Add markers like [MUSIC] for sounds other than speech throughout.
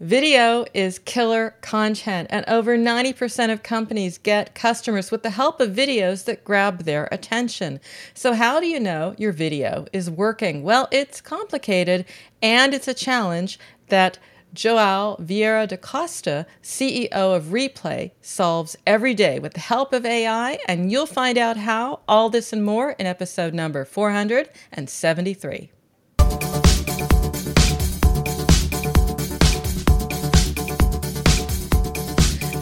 Video is killer content, and over 90% of companies get customers with the help of videos that grab their attention. So, how do you know your video is working? Well, it's complicated and it's a challenge that Joao Vieira da Costa, CEO of Replai, solves every day with the help of AI, and you'll find out how. All this and more in episode number 473.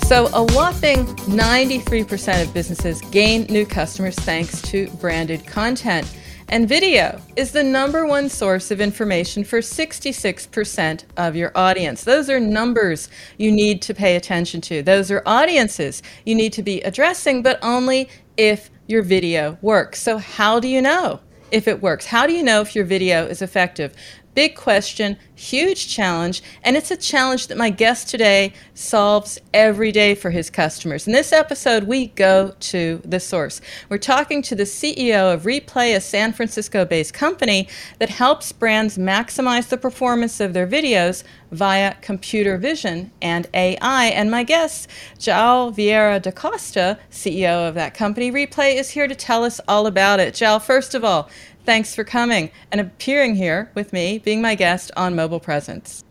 So, a whopping 93% of businesses gain new customers thanks to branded content. And video is the number one source of information for 66% of your audience. Those are numbers you need to pay attention to. Those are audiences you need to be addressing, but only if your video works. So, how do you know? if it works? How do you know if your video is effective? Big question, huge challenge, and it's a challenge that my guest today solves every day for his customers. In this episode, we go to the source. We're talking to the CEO of Replai, a San Francisco based company that helps brands maximize the performance of their videos via computer vision and AI. And my guest, Joao Vieira da Costa, CEO of that company, Replai, is here to tell us all about it. Joao, first of all, thanks for coming and appearing here with me, being my guest on Mobile Presence.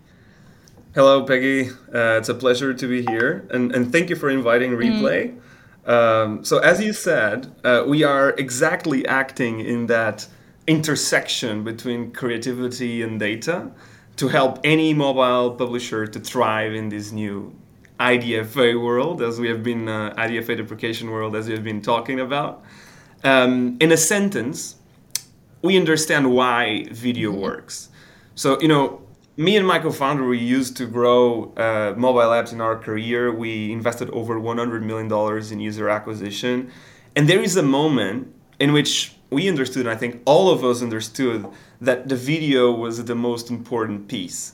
Hello, Peggy. Uh, it's a pleasure to be here, and, and thank you for inviting mm. Replai. Mm. Um, so, as you said, uh, we are exactly acting in that intersection between creativity and data to help any mobile publisher to thrive in this new IDFA world, as we have been uh, IDFA deprecation world, as we have been talking about. Um, in a sentence, we understand why video mm-hmm. works. So you know, me and my co-founder, we used to grow uh, mobile apps in our career. We invested over 100 million dollars in user acquisition, and there is a moment in which we understood, and I think all of us understood, that the video was the most important piece.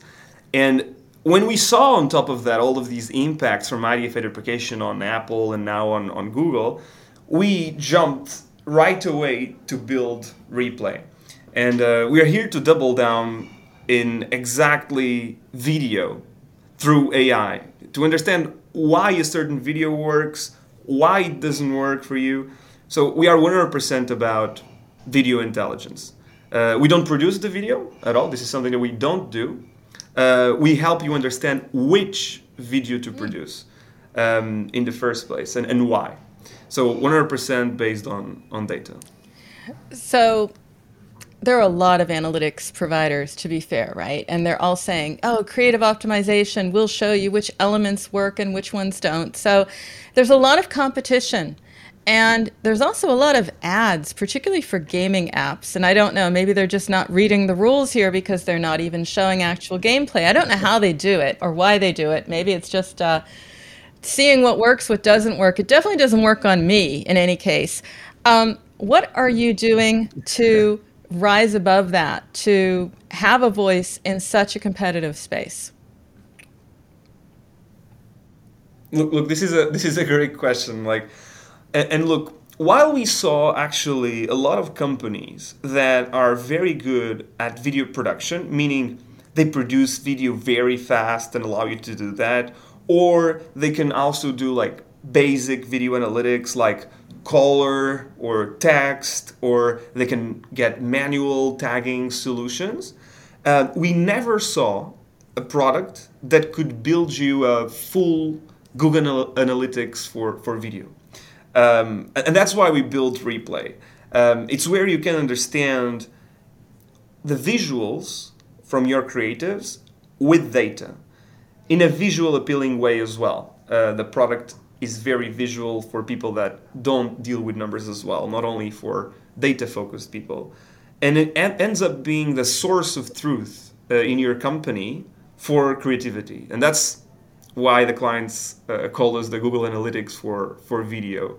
And when we saw on top of that all of these impacts from IDFA deprecation on Apple and now on, on Google, we jumped right away to build Replai. And uh, we are here to double down in exactly video through AI to understand why a certain video works, why it doesn't work for you. So we are 100% about video intelligence. Uh, we don't produce the video at all. This is something that we don't do. Uh, we help you understand which video to produce um, in the first place and, and why. So 100% based on, on data. So there are a lot of analytics providers, to be fair, right? And they're all saying, oh, creative optimization will show you which elements work and which ones don't. So there's a lot of competition and there's also a lot of ads, particularly for gaming apps. And I don't know, maybe they're just not reading the rules here because they're not even showing actual gameplay. I don't know how they do it or why they do it. Maybe it's just uh, seeing what works, what doesn't work. It definitely doesn't work on me in any case. Um, what are you doing to rise above that, to have a voice in such a competitive space? Look, look, this is a this is a great question. Like, and, and look, while we saw actually a lot of companies that are very good at video production, meaning they produce video very fast and allow you to do that. Or they can also do like basic video analytics like color or text, or they can get manual tagging solutions. Uh, we never saw a product that could build you a full Google Analytics for, for video. Um, and that's why we built Replai. Um, it's where you can understand the visuals from your creatives with data in a visual appealing way as well. Uh, the product is very visual for people that don't deal with numbers as well, not only for data focused people. And it ends up being the source of truth uh, in your company for creativity. And that's why the clients uh, call us the Google Analytics for, for video.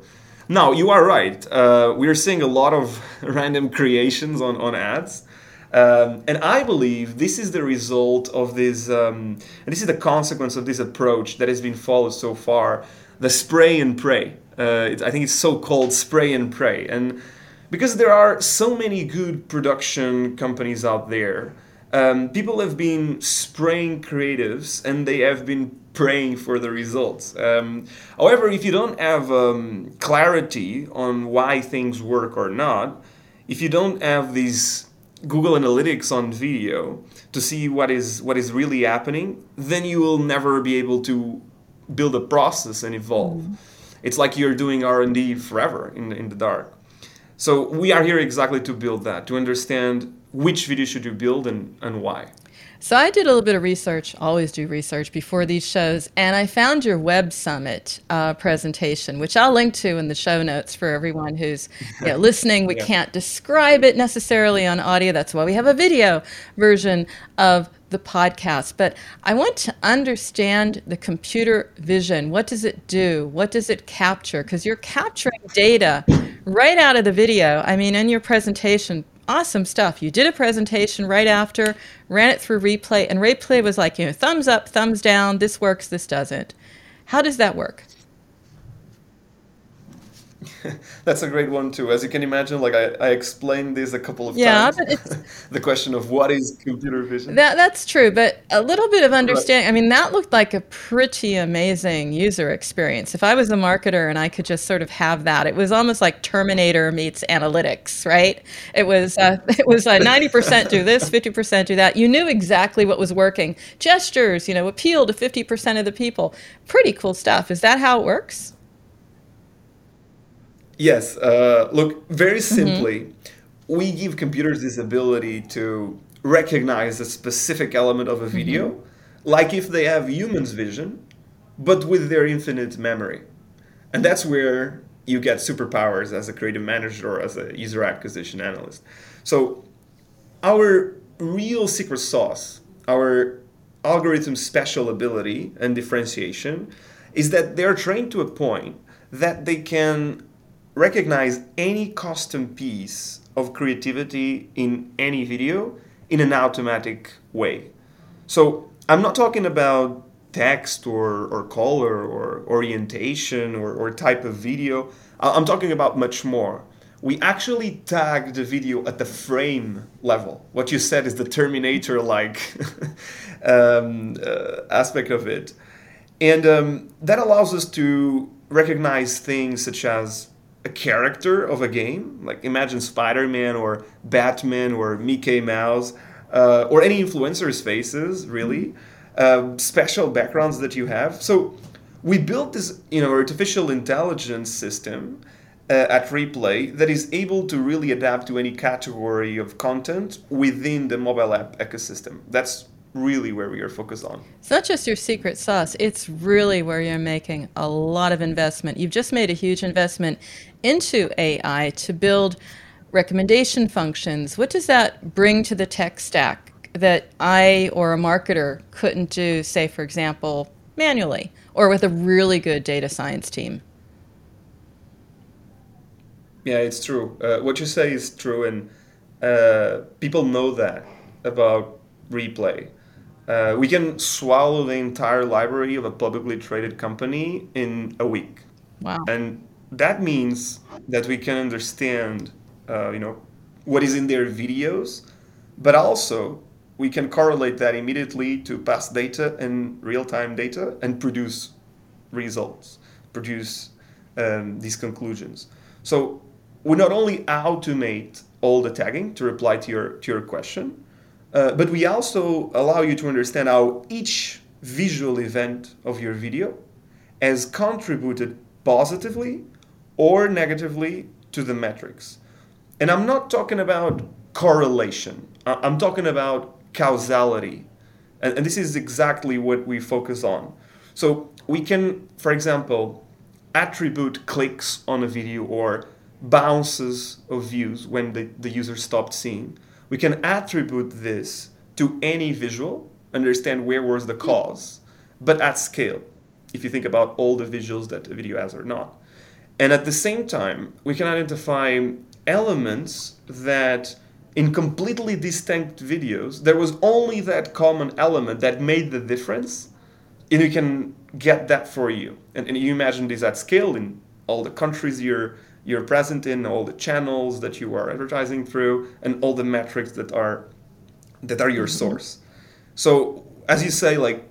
Now, you are right. Uh, we're seeing a lot of [LAUGHS] random creations on, on ads. Um, and I believe this is the result of this, um, and this is the consequence of this approach that has been followed so far the spray and pray. Uh, I think it's so called spray and pray. And because there are so many good production companies out there, um, people have been spraying creatives and they have been praying for the results. Um, however, if you don't have um, clarity on why things work or not, if you don't have these Google Analytics on video to see what is what is really happening, then you will never be able to build a process and evolve. Mm. It's like you're doing R&D forever in the, in the dark. So we are here exactly to build that, to understand which video should you build and, and why. So I did a little bit of research, always do research before these shows, and I found your Web Summit uh, presentation, which I'll link to in the show notes for everyone who's you [LAUGHS] know, listening. We yeah. can't describe it necessarily on audio. That's why we have a video version of the podcast. But I want to understand the computer vision. What does it do? What does it capture? Because you're capturing data right out of the video. I mean, in your presentation, awesome stuff. You did a presentation right after, ran it through replai, and replai was like, you know, thumbs up, thumbs down, this works, this doesn't. How does that work? [LAUGHS] That's a great one too. As you can imagine, like I, I explained this a couple of yeah, times. [LAUGHS] the question of what is computer vision. That that's true, but a little bit of understanding. Right. I mean, that looked like a pretty amazing user experience. If I was a marketer and I could just sort of have that, it was almost like Terminator meets analytics, right? It was uh, [LAUGHS] it was uh, ninety percent do this, fifty percent do that. You knew exactly what was working. Gestures, you know, appeal to fifty percent of the people. Pretty cool stuff. Is that how it works? Yes. Uh, look, very mm-hmm. simply, mm-hmm. we give computers this ability to recognize a specific element of a mm-hmm. video, mm-hmm. like if they have humans' vision, but with their infinite memory. And that's where you get superpowers as a creative manager or as a user acquisition analyst. So, our real secret sauce, our algorithm special ability and differentiation, is that they're trained to a point that they can recognize any custom piece of creativity in any video in an automatic way. So I'm not talking about text or, or color or orientation or, or type of video. I'm talking about much more. We actually tag the video at the frame level. What you said is the Terminator like [LAUGHS] um, uh, aspect of it. And um, that allows us to recognize things such as a character of a game. Like imagine Spider Man or Batman or Mickey Mouse uh, or any influencers' faces, really. Uh, special backgrounds that you have. So we built this, you know, artificial intelligence system uh, at Replai that is able to really adapt to any category of content within the mobile app ecosystem. That's really where we are focused on. It's not just your secret sauce, it's really where you're making a lot of investment. You've just made a huge investment into AI to build recommendation functions. What does that bring to the tech stack that I or a marketer couldn't do, say, for example, manually or with a really good data science team? Yeah, it's true. Uh, what you say is true, and uh, people know that about replai. Uh, we can swallow the entire library of a publicly traded company in a week. Wow. And that means that we can understand, uh, you know, what is in their videos, but also we can correlate that immediately to past data and real-time data and produce results, produce um, these conclusions. So we not only automate all the tagging to reply to your to your question, uh, but we also allow you to understand how each visual event of your video has contributed positively or negatively to the metrics. And I'm not talking about correlation. I'm talking about causality. And, and this is exactly what we focus on. So we can, for example, attribute clicks on a video or bounces of views when the, the user stopped seeing. We can attribute this to any visual, understand where was the cause, but at scale, if you think about all the visuals that a video has or not. And at the same time, we can identify elements that in completely distinct videos, there was only that common element that made the difference, and you can get that for you. And, and you imagine this at scale in all the countries you're you're present in, all the channels that you are advertising through, and all the metrics that are that are your mm-hmm. source. So as you say, like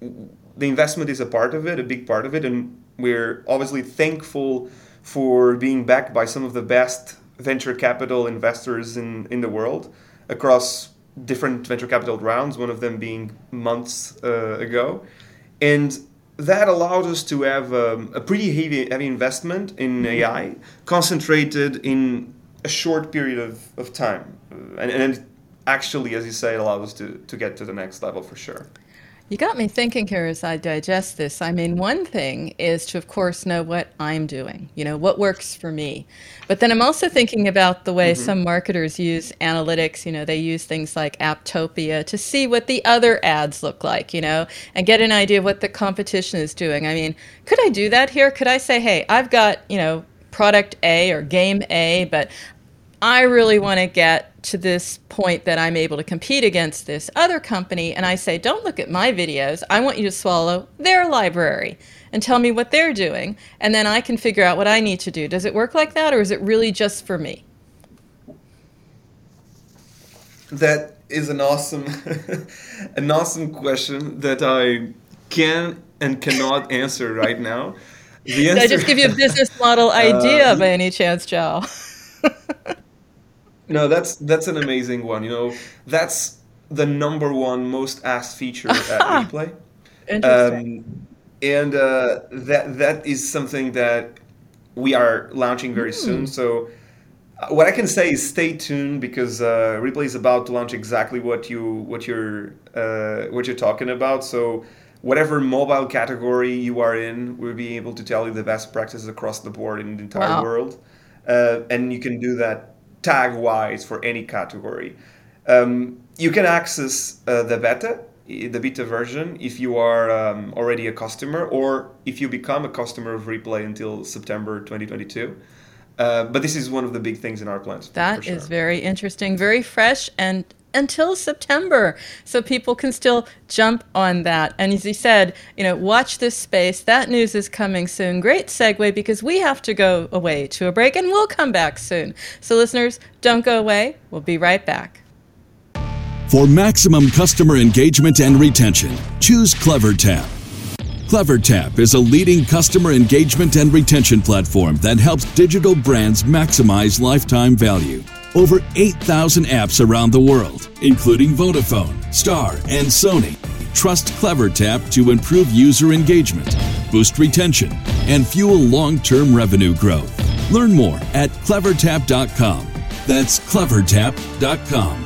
the investment is a part of it, a big part of it, and we're obviously thankful for being backed by some of the best venture capital investors in, in the world across different venture capital rounds, one of them being months uh, ago. And that allowed us to have um, a pretty heavy, heavy investment in mm-hmm. AI concentrated in a short period of, of time. And, and actually, as you say, it allowed us to, to get to the next level for sure. You got me thinking here as I digest this. I mean, one thing is to, of course, know what I'm doing, you know, what works for me. But then I'm also thinking about the way mm-hmm. some marketers use analytics. You know, they use things like Apptopia to see what the other ads look like, you know, and get an idea of what the competition is doing. I mean, could I do that here? Could I say, hey, I've got, you know, product A or game A, but I really want to get to this point that I'm able to compete against this other company. And I say, don't look at my videos. I want you to swallow their library and tell me what they're doing. And then I can figure out what I need to do. Does it work like that or is it really just for me? That is an awesome, [LAUGHS] an awesome question that I can and cannot answer right now. Answer, Did I just give you a business [LAUGHS] model idea uh, by any chance, Joe? [LAUGHS] No, that's that's an amazing one. You know, that's the number one most asked feature at Replai. Interesting. Um, and uh, that that is something that we are launching very mm. soon. So uh, what I can say is stay tuned because uh, Replai is about to launch exactly what you what you're uh, what you're talking about. So whatever mobile category you are in, we'll be able to tell you the best practices across the board in the entire wow. world, uh, and you can do that tag wise for any category. Um, you can access uh, the beta, the beta version, if you are um, already a customer or if you become a customer of Replai until September 2022. Uh, but this is one of the big things in our plans. That sure. is very interesting, very fresh, and until September. So people can still jump on that. And as he said, you know, watch this space. That news is coming soon. Great segue because we have to go away to a break and we'll come back soon. So listeners, don't go away. We'll be right back. For maximum customer engagement and retention, choose CleverTap. CleverTap is a leading customer engagement and retention platform that helps digital brands maximize lifetime value over 8,000 apps around the world, including Vodafone, Star, and Sony. Trust CleverTap to improve user engagement, boost retention, and fuel long term revenue growth. Learn more at clevertap.com. That's clevertap.com.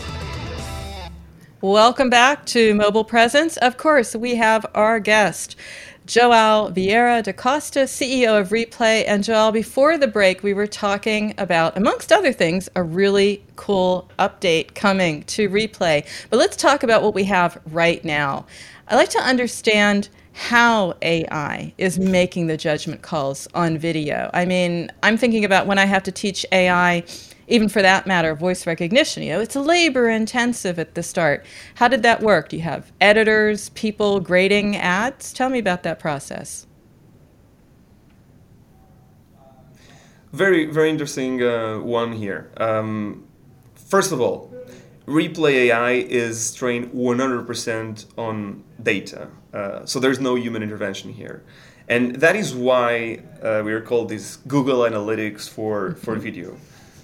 Welcome back to Mobile Presence. Of course, we have our guest, Joao Vieira da Costa, CEO of Replai. And Joao, before the break, we were talking about, amongst other things, a really cool update coming to Replai. But let's talk about what we have right now. I'd like to understand how AI is making the judgment calls on video. I mean, I'm thinking about when I have to teach AI, even for that matter, voice recognition. You know, it's labor intensive at the start. How did that work? Do you have editors, people grading ads? Tell me about that process. Very, very interesting uh, one here. Um, first of all, Replai AI is trained 100% on data. Uh, so there's no human intervention here. And that is why uh, we are called this Google Analytics for, for mm-hmm. video.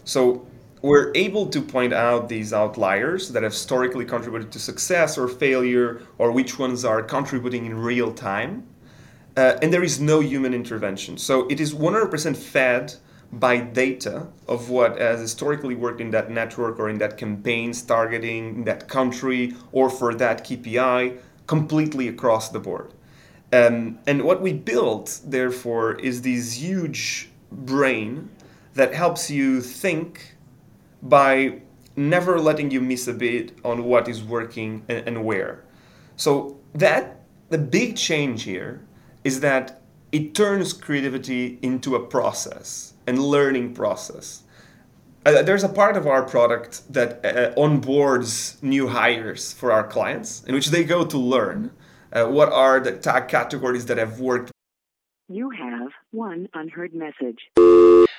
So we're able to point out these outliers that have historically contributed to success or failure, or which ones are contributing in real time. Uh, and there is no human intervention. So it is 100% fed by data of what has historically worked in that network or in that campaigns targeting in that country or for that KPI completely across the board. Um, and what we built, therefore, is this huge brain that helps you think by never letting you miss a bit on what is working and, and where. So that the big change here is that it turns creativity into a process and learning process. Uh, there's a part of our product that uh, onboards new hires for our clients in which they go to learn uh, what are the tag categories that have worked. You have one unheard message.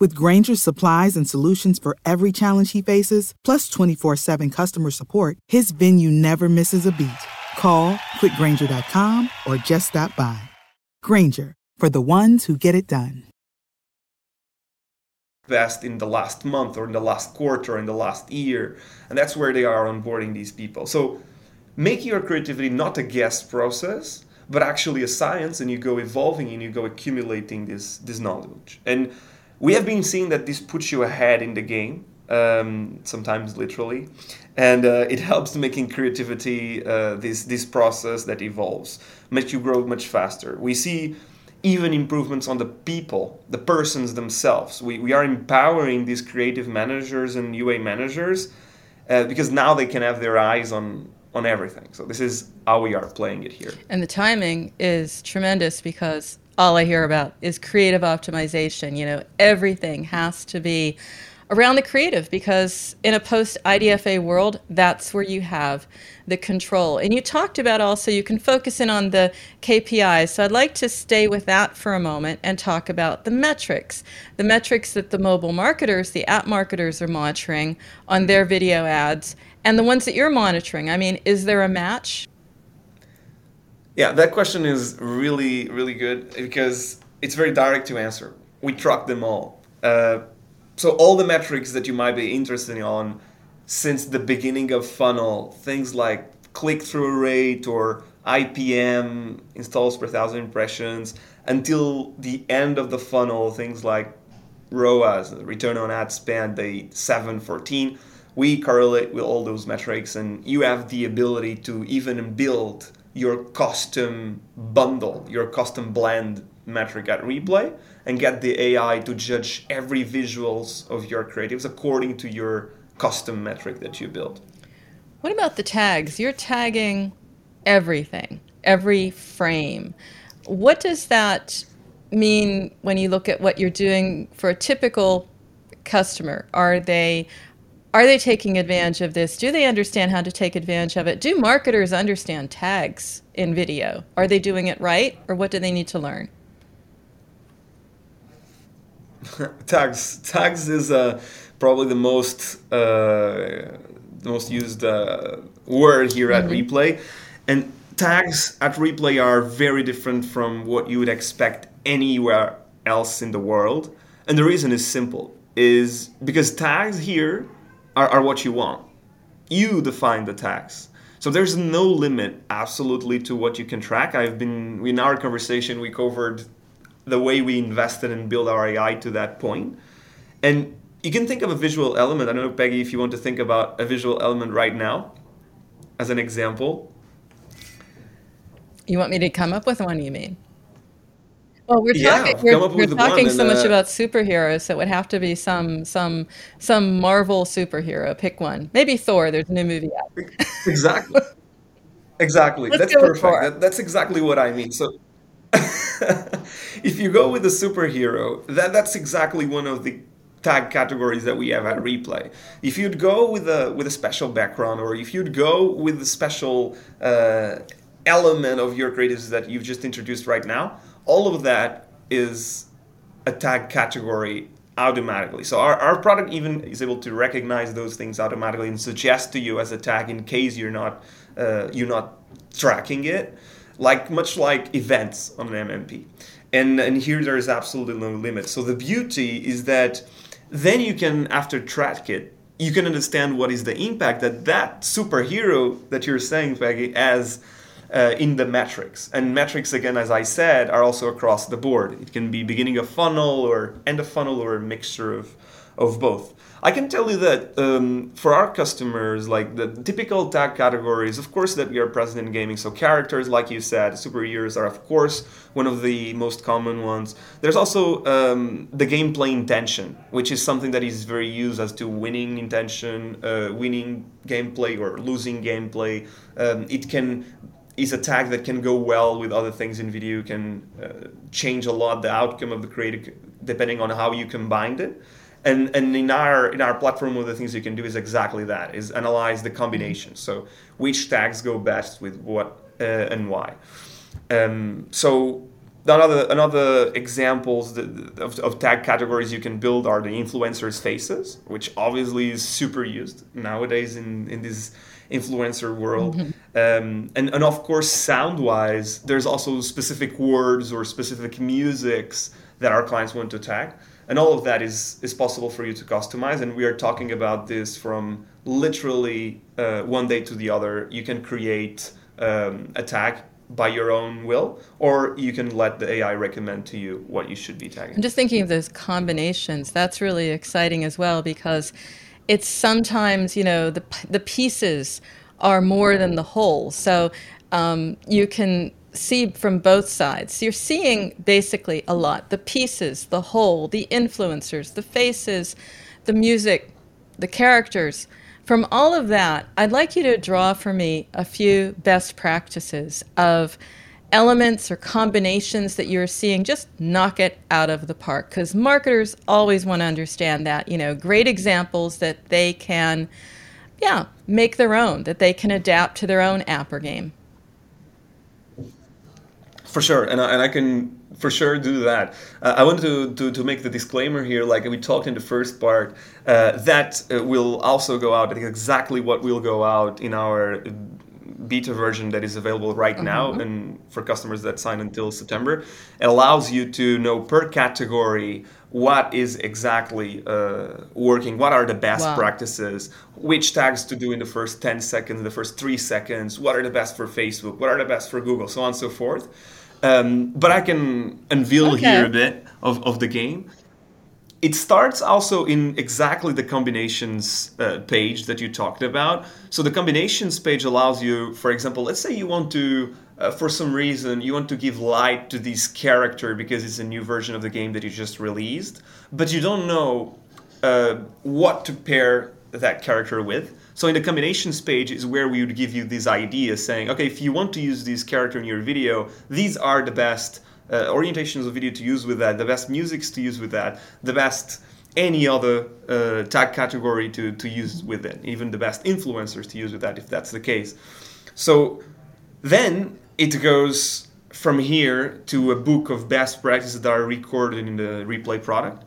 With Grainger's supplies and solutions for every challenge he faces, plus 24 7 customer support, his venue never misses a beat. Call quickgrainger.com or just stop by. Grainger, for the ones who get it done best in the last month or in the last quarter or in the last year and that's where they are onboarding these people so make your creativity not a guess process but actually a science and you go evolving and you go accumulating this this knowledge and we have been seeing that this puts you ahead in the game um, sometimes literally and uh, it helps making creativity uh, this this process that evolves makes you grow much faster we see even improvements on the people, the persons themselves. We, we are empowering these creative managers and UA managers uh, because now they can have their eyes on on everything. So this is how we are playing it here. And the timing is tremendous because all I hear about is creative optimization. You know, everything has to be around the creative because in a post IDFA world, that's where you have the control. And you talked about also you can focus in on the KPIs. So I'd like to stay with that for a moment and talk about the metrics. The metrics that the mobile marketers, the app marketers are monitoring on their video ads and the ones that you're monitoring. I mean, is there a match? Yeah, that question is really, really good because it's very direct to answer. We track them all. Uh, so all the metrics that you might be interested in since the beginning of funnel, things like click-through rate or IPM, installs per thousand impressions, until the end of the funnel, things like ROAS, return on ad spend, the 714, we correlate with all those metrics and you have the ability to even build your custom bundle, your custom blend metric at replai and get the AI to judge every visuals of your creatives according to your custom metric that you build. What about the tags? You're tagging everything, every frame. What does that mean when you look at what you're doing for a typical customer? Are they are they taking advantage of this? Do they understand how to take advantage of it? Do marketers understand tags in video? Are they doing it right or what do they need to learn? [LAUGHS] tags tags is uh, probably the most uh, the most used uh, word here at mm-hmm. Replai, and tags at Replai are very different from what you would expect anywhere else in the world, and the reason is simple: is because tags here are, are what you want. You define the tags. So there's no limit absolutely to what you can track. I've been in our conversation we covered the way we invested and built our AI to that point. And you can think of a visual element. I don't know, Peggy, if you want to think about a visual element right now as an example. You want me to come up with one, you mean? Well, we're talking we're, we're talking so much uh, about superheroes, so it would have to be some some some Marvel superhero. Pick one. Maybe Thor. There's a new movie out. exactly. Exactly. Let's that's perfect. That, that's exactly what I mean. So [LAUGHS] if you go with a superhero, that that's exactly one of the tag categories that we have at replai. If you'd go with a with a special background, or if you'd go with a special uh, element of your creatives that you've just introduced right now, all of that is a tag category automatically. So our, our product even is able to recognize those things automatically and suggest to you as a tag in case you're not uh, you're not tracking it like much like events on an MMP. And, and here there is absolutely no limit. So the beauty is that then you can, after track it, you can understand what is the impact that that superhero that you're saying, Peggy, has uh, in the metrics. And metrics, again, as I said, are also across the board. It can be beginning of funnel or end of funnel or a mixture of, of both. I can tell you that um, for our customers, like the typical tag categories, of course, that we are present in gaming. So characters, like you said, superheroes are of course one of the most common ones. There's also um, the gameplay intention, which is something that is very used as to winning intention, uh, winning gameplay or losing gameplay. Um, it can is a tag that can go well with other things in video, can uh, change a lot the outcome of the creative depending on how you combine it. And and in our in our platform one of the things you can do is exactly that is analyze the combinations so which tags go best with what uh, and why. Um, so another another examples of, of tag categories you can build are the influencers faces which obviously is super used nowadays in in this influencer world. Mm-hmm. Um, and, and of course sound wise there's also specific words or specific musics that our clients want to tag and all of that is is possible for you to customize. And we are talking about this from literally uh, one day to the other. You can create um, a tag by your own will or you can let the ai recommend to you what you should be tagging. I'm just thinking of those combinations. That's really exciting as well because it's sometimes you know the, the pieces are more than the whole so um, you can see from both sides. You're seeing basically a lot the pieces, the whole, the influencers, the faces, the music, the characters. From all of that, I'd like you to draw for me a few best practices of elements or combinations that you're seeing. Just knock it out of the park because marketers always want to understand that. You know, great examples that they can, yeah, make their own, that they can adapt to their own app or game. For sure, and I, and I can for sure do that. Uh, I want to, to, to make the disclaimer here, like we talked in the first part, uh, that uh, will also go out. exactly what will go out in our beta version that is available right mm-hmm. now and for customers that sign until September. It allows you to know per category what is exactly uh, working, what are the best wow. practices, which tags to do in the first 10 seconds, the first three seconds, what are the best for Facebook, what are the best for Google, so on and so forth. Um, but I can unveil okay. here a bit of, of the game. It starts also in exactly the combinations uh, page that you talked about. So the combinations page allows you, for example, let's say you want to, uh, for some reason, you want to give light to this character because it's a new version of the game that you just released, but you don't know uh, what to pair that character with. So in the combinations page is where we would give you these ideas saying, okay, if you want to use this character in your video, these are the best uh, orientations of video to use with that, the best musics to use with that, the best any other uh, tag category to, to use with it, even the best influencers to use with that if that's the case. So then it goes from here to a book of best practices that are recorded in the replai product.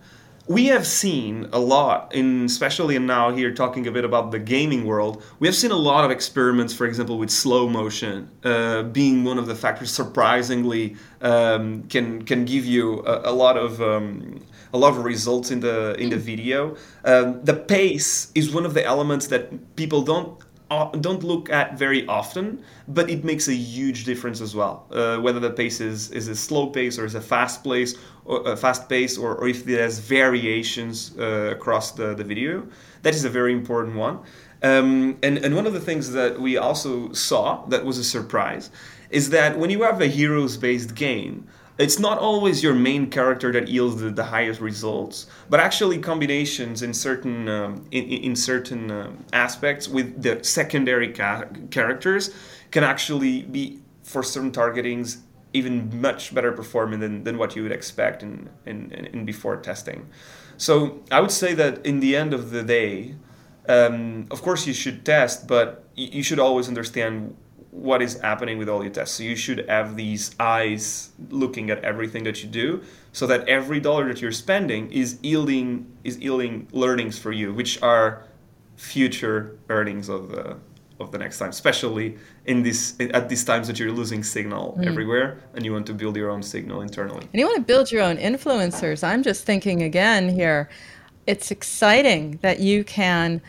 We have seen a lot in especially now here talking a bit about the gaming world we have seen a lot of experiments for example with slow motion uh, being one of the factors surprisingly um, can can give you a, a lot of um, a lot of results in the in the video. Um, the pace is one of the elements that people don't don't look at very often, but it makes a huge difference as well. Uh, whether the pace is, is a slow pace or is a fast pace, or a fast pace, or, or if there's variations uh, across the, the video, that is a very important one. Um, and, and one of the things that we also saw that was a surprise is that when you have a heroes based game, it's not always your main character that yields the, the highest results, but actually combinations in certain um, in, in, certain um, aspects with the secondary ca- characters can actually be for certain targetings even much better performing than, than what you would expect in, in, in before testing. So I would say that in the end of the day, um, of course you should test, but you should always understand what is happening with all your tests. So you should have these eyes looking at everything that you do, so that every dollar that you're spending is yielding is yielding learnings for you, which are future earnings of the of the next time, especially in this at these times that you're losing signal mm. everywhere and you want to build your own signal internally. And you want to build your own influencers. I'm just thinking again here, it's exciting that you can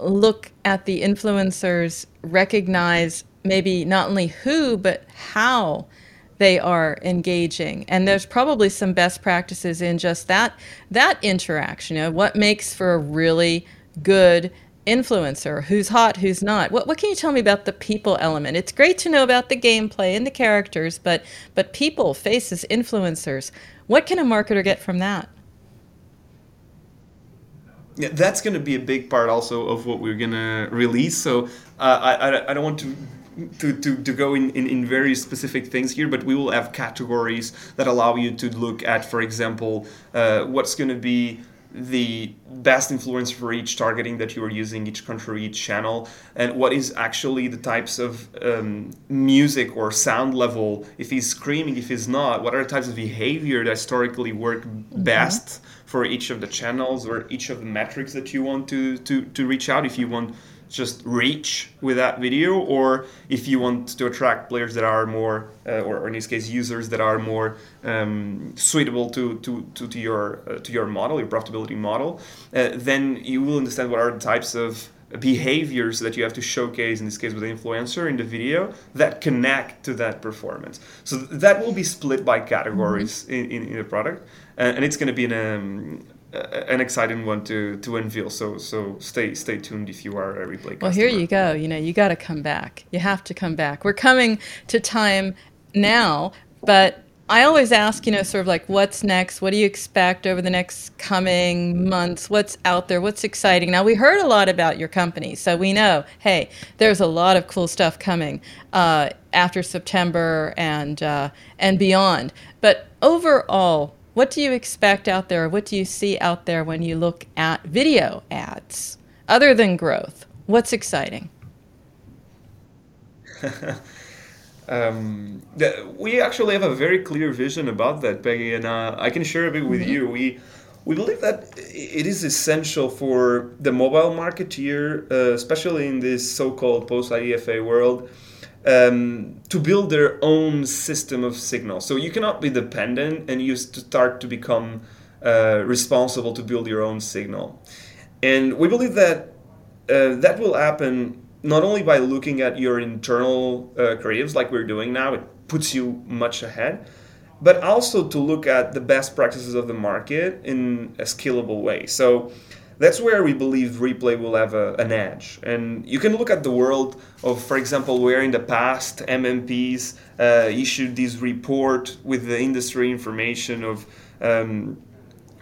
look at the influencers, recognize maybe not only who, but how they are engaging. And there's probably some best practices in just that that interaction. You know, what makes for a really good influencer, who's hot, who's not. What what can you tell me about the people element? It's great to know about the gameplay and the characters, but but people, faces, influencers. What can a marketer get from that? Yeah, that's going to be a big part also of what we're going to release. So uh, I, I, I don't want to to, to, to go in, in, in very specific things here, but we will have categories that allow you to look at, for example, uh, what's going to be the best influence for each targeting that you are using, each country, each channel, and what is actually the types of um, music or sound level. If he's screaming, if he's not, what are the types of behavior that historically work mm-hmm. best for each of the channels or each of the metrics that you want to, to, to reach out. If you want just reach with that video, or if you want to attract players that are more, uh, or, in this case, users that are more um, suitable to, to, to, to your uh, to your model, your profitability model, uh, then you will understand what are the types of behaviors that you have to showcase in this case with the influencer in the video that connect to that performance so that will be split by categories mm-hmm. in, in, in, the product and it's going to be an, um, an exciting one to to unveil. So so stay stay tuned if you are a replai. Well, customer. here you go. You know, you got to come back. You have to come back. We're coming to time now, but I always ask, you know, sort of like, what's next? What do you expect over the next coming months? What's out there? What's exciting? Now, we heard a lot about your company, so we know, hey, there's a lot of cool stuff coming uh, after September and uh, and beyond. But overall, what do you expect out there? What do you see out there when you look at video ads? Other than growth, what's exciting? [LAUGHS] um, the, we actually have a very clear vision about that, Peggy, and uh, I can share a bit with mm-hmm. you. We we believe that it is essential for the mobile marketeer, uh, especially in this so-called post-IDFA world, um, to build their own system of signals. So you cannot be dependent and you start to become uh, responsible to build your own signal. And we believe that uh, that will happen not only by looking at your internal uh, creatives like we're doing now, it puts you much ahead, but also to look at the best practices of the market in a scalable way. So that's where we believe replai will have a, an edge. And you can look at the world of, for example, where in the past MMPs uh, issued this report with the industry information of. Um,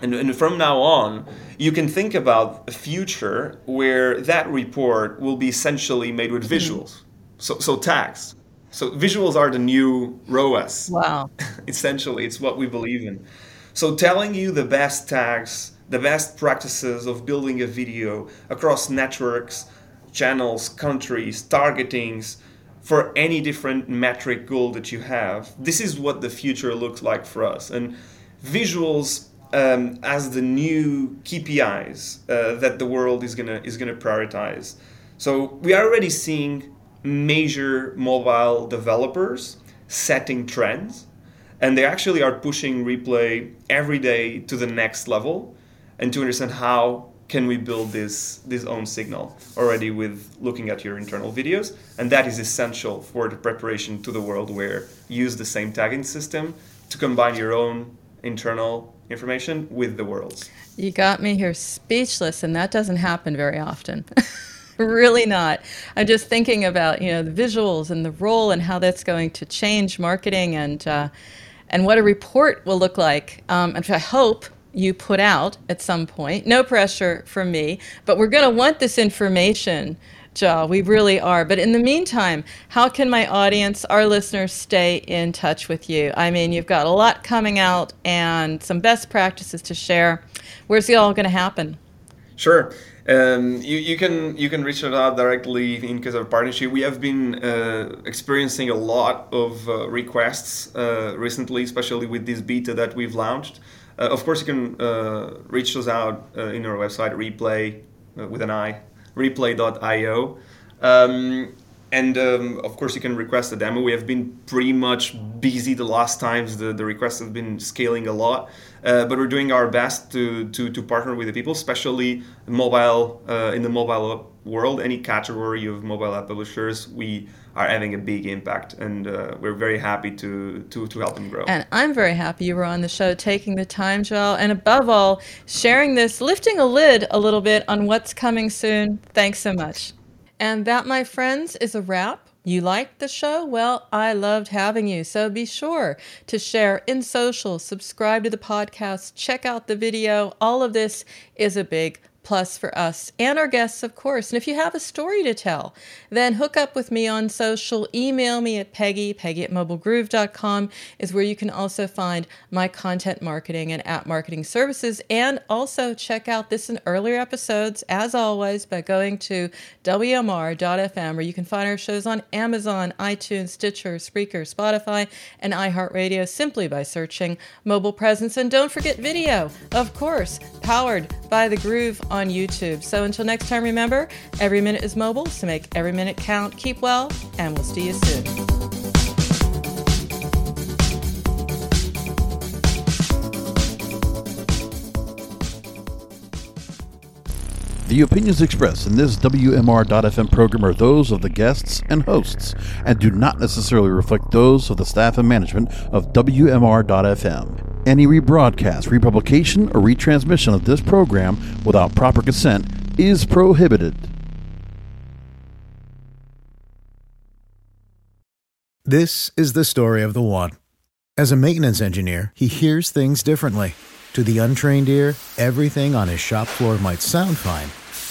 and, and, from now on, you can think about a future where that report will be essentially made with mm-hmm. visuals. So, so tags. So visuals are the new ROAS. Wow. [LAUGHS] Essentially, it's what we believe in. So telling you the best tags, the best practices of building a video across networks, channels, countries, targetings, for any different metric goal that you have. This is what the future looks like for us. And visuals um, as the new KPIs uh, that the world is gonna is gonna prioritize. So we are already seeing major mobile developers setting trends, and they actually are pushing replai every day to the next level, and to understand how can we build this this own signal already with looking at your internal videos. And that is essential for the preparation to the world where you use the same tagging system to combine your own internal information with the world's. You got me here speechless and that doesn't happen very often. [LAUGHS] Really not. I'm just thinking about you know the visuals and the role and how that's going to change marketing and uh, and what a report will look like. Um, and i hope you put out at some point. No pressure from me, but we're going to want this information, Joe. We really are. But in the meantime, how can my audience, our listeners, stay in touch with you? I mean, you've got a lot coming out and some best practices to share. Where's it all going to happen? Sure. Um, you, you can you can reach out directly in case of partnership. We have been uh, experiencing a lot of uh, requests uh, recently, especially with this beta that we've launched. Uh, of course, you can uh, reach us out uh, in our website, Replai with an I, replai.io. Um, and um, of course, you can request a demo. We have been pretty much busy the last times. The, the requests have been scaling a lot, uh, but we're doing our best to, to, to partner with the people, especially mobile uh, in the mobile world. Any category of mobile app publishers, we are having a big impact, and uh, we're very happy to, to to help them grow. And I'm very happy you were on the show, taking the time, Joel, and above all, sharing this, lifting a lid a little bit on what's coming soon. Thanks so much. And that, my friends, is a wrap. You liked the show? Well, I loved having you. So be sure to share in social, subscribe to the podcast, check out the video. All of this is a big plus for us and our guests, of course. And if you have a story to tell, then hook up with me on social. Email me at Peggy, Peggy at mobilegroove.com is where you can also find my content marketing and app marketing services. And also check out this and earlier episodes, as always, by going to WMR.fm, where you can find our shows on Amazon, iTunes, Stitcher, Spreaker, Spotify, and iHeartRadio simply by searching mobile presence. And don't forget video, of course, powered by the Groove on YouTube. So until next time, remember every minute is mobile, so make every minute count. Keep well, and we'll see you soon. The opinions expressed in this WMR.FM program are those of the guests and hosts and do not necessarily reflect those of the staff and management of WMR.FM. Any rebroadcast, republication, or retransmission of this program without proper consent is prohibited. This is the story of the one. As a maintenance engineer, he hears things differently. To the untrained ear, everything on his shop floor might sound fine,